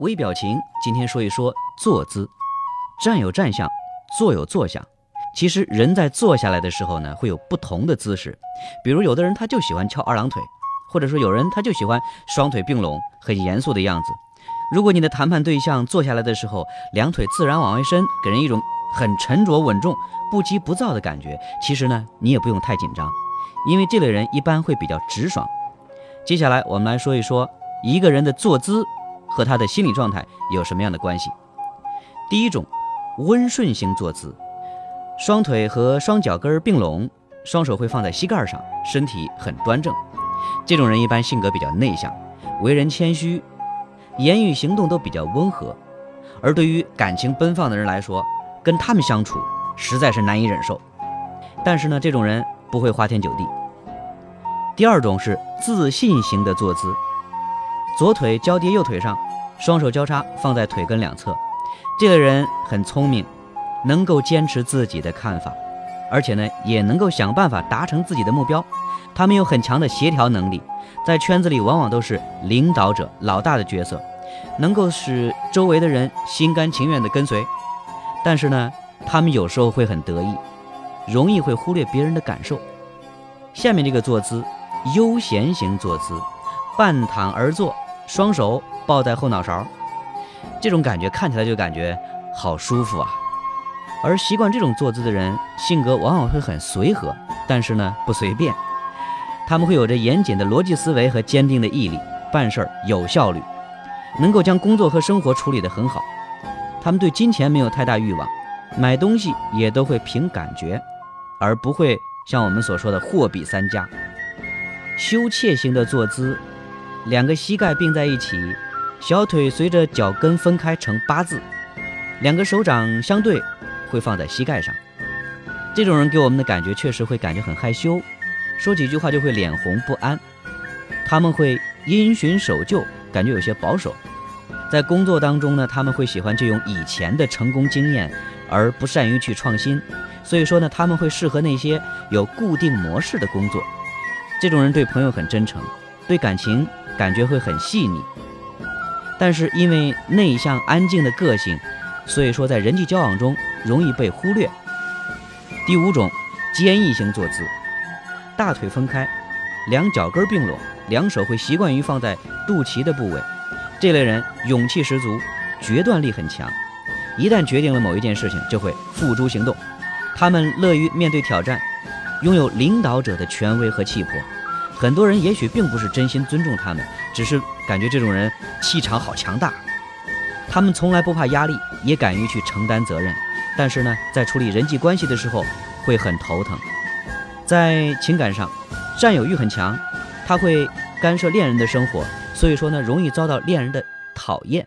微表情，今天说一说坐姿。站有站相，坐有坐相。其实人在坐下来的时候呢，会有不同的姿势。比如有的人他就喜欢翘二郎腿，或者说有人他就喜欢双腿并拢，很严肃的样子。如果你的谈判对象坐下来的时候，两腿自然往外伸，给人一种很沉着稳重、不急不躁的感觉，其实呢，你也不用太紧张，因为这类人一般会比较直爽。接下来我们来说一说一个人的坐姿和他的心理状态有什么样的关系。第一种，温顺型坐姿，双腿和双脚跟并拢，双手会放在膝盖上，身体很端正。这种人一般性格比较内向，为人谦虚，言语行动都比较温和。而对于感情奔放的人来说，跟他们相处实在是难以忍受。但是呢，这种人不会花天酒地。第二种是自信型的坐姿，左腿交叠右腿上，双手交叉放在腿根两侧。这个人很聪明，能够坚持自己的看法，而且呢也能够想办法达成自己的目标。他们有很强的协调能力，在圈子里往往都是领导者、老大的角色，能够使周围的人心甘情愿地跟随。但是呢，他们有时候会很得意，容易会忽略别人的感受。下面这个坐姿。悠闲型坐姿，半躺而坐，双手抱在后脑勺，这种感觉看起来就感觉好舒服啊。而习惯这种坐姿的人，性格往往会很随和，但是呢不随便。他们会有着严谨的逻辑思维和坚定的毅力，办事儿有效率，能够将工作和生活处理得很好。他们对金钱没有太大欲望，买东西也都会凭感觉，而不会像我们所说的货比三家。羞怯型的坐姿，两个膝盖并在一起，小腿随着脚跟分开成八字，两个手掌相对会放在膝盖上。这种人给我们的感觉确实会感觉很害羞，说几句话就会脸红不安。他们会因循守旧，感觉有些保守。在工作当中呢，他们会喜欢借用以前的成功经验，而不善于去创新。所以说呢，他们会适合那些有固定模式的工作。这种人对朋友很真诚，对感情感觉会很细腻，但是因为内向安静的个性，所以说在人际交往中容易被忽略。第五种，坚毅型坐姿，大腿分开，两脚跟并拢，两手会习惯于放在肚脐的部位。这类人勇气十足，决断力很强，一旦决定了某一件事情，就会付诸行动。他们乐于面对挑战。拥有领导者的权威和气魄，很多人也许并不是真心尊重他们，只是感觉这种人气场好强大。他们从来不怕压力，也敢于去承担责任。但是呢，在处理人际关系的时候会很头疼。在情感上，占有欲很强，他会干涉恋人的生活，所以说呢，容易遭到恋人的讨厌。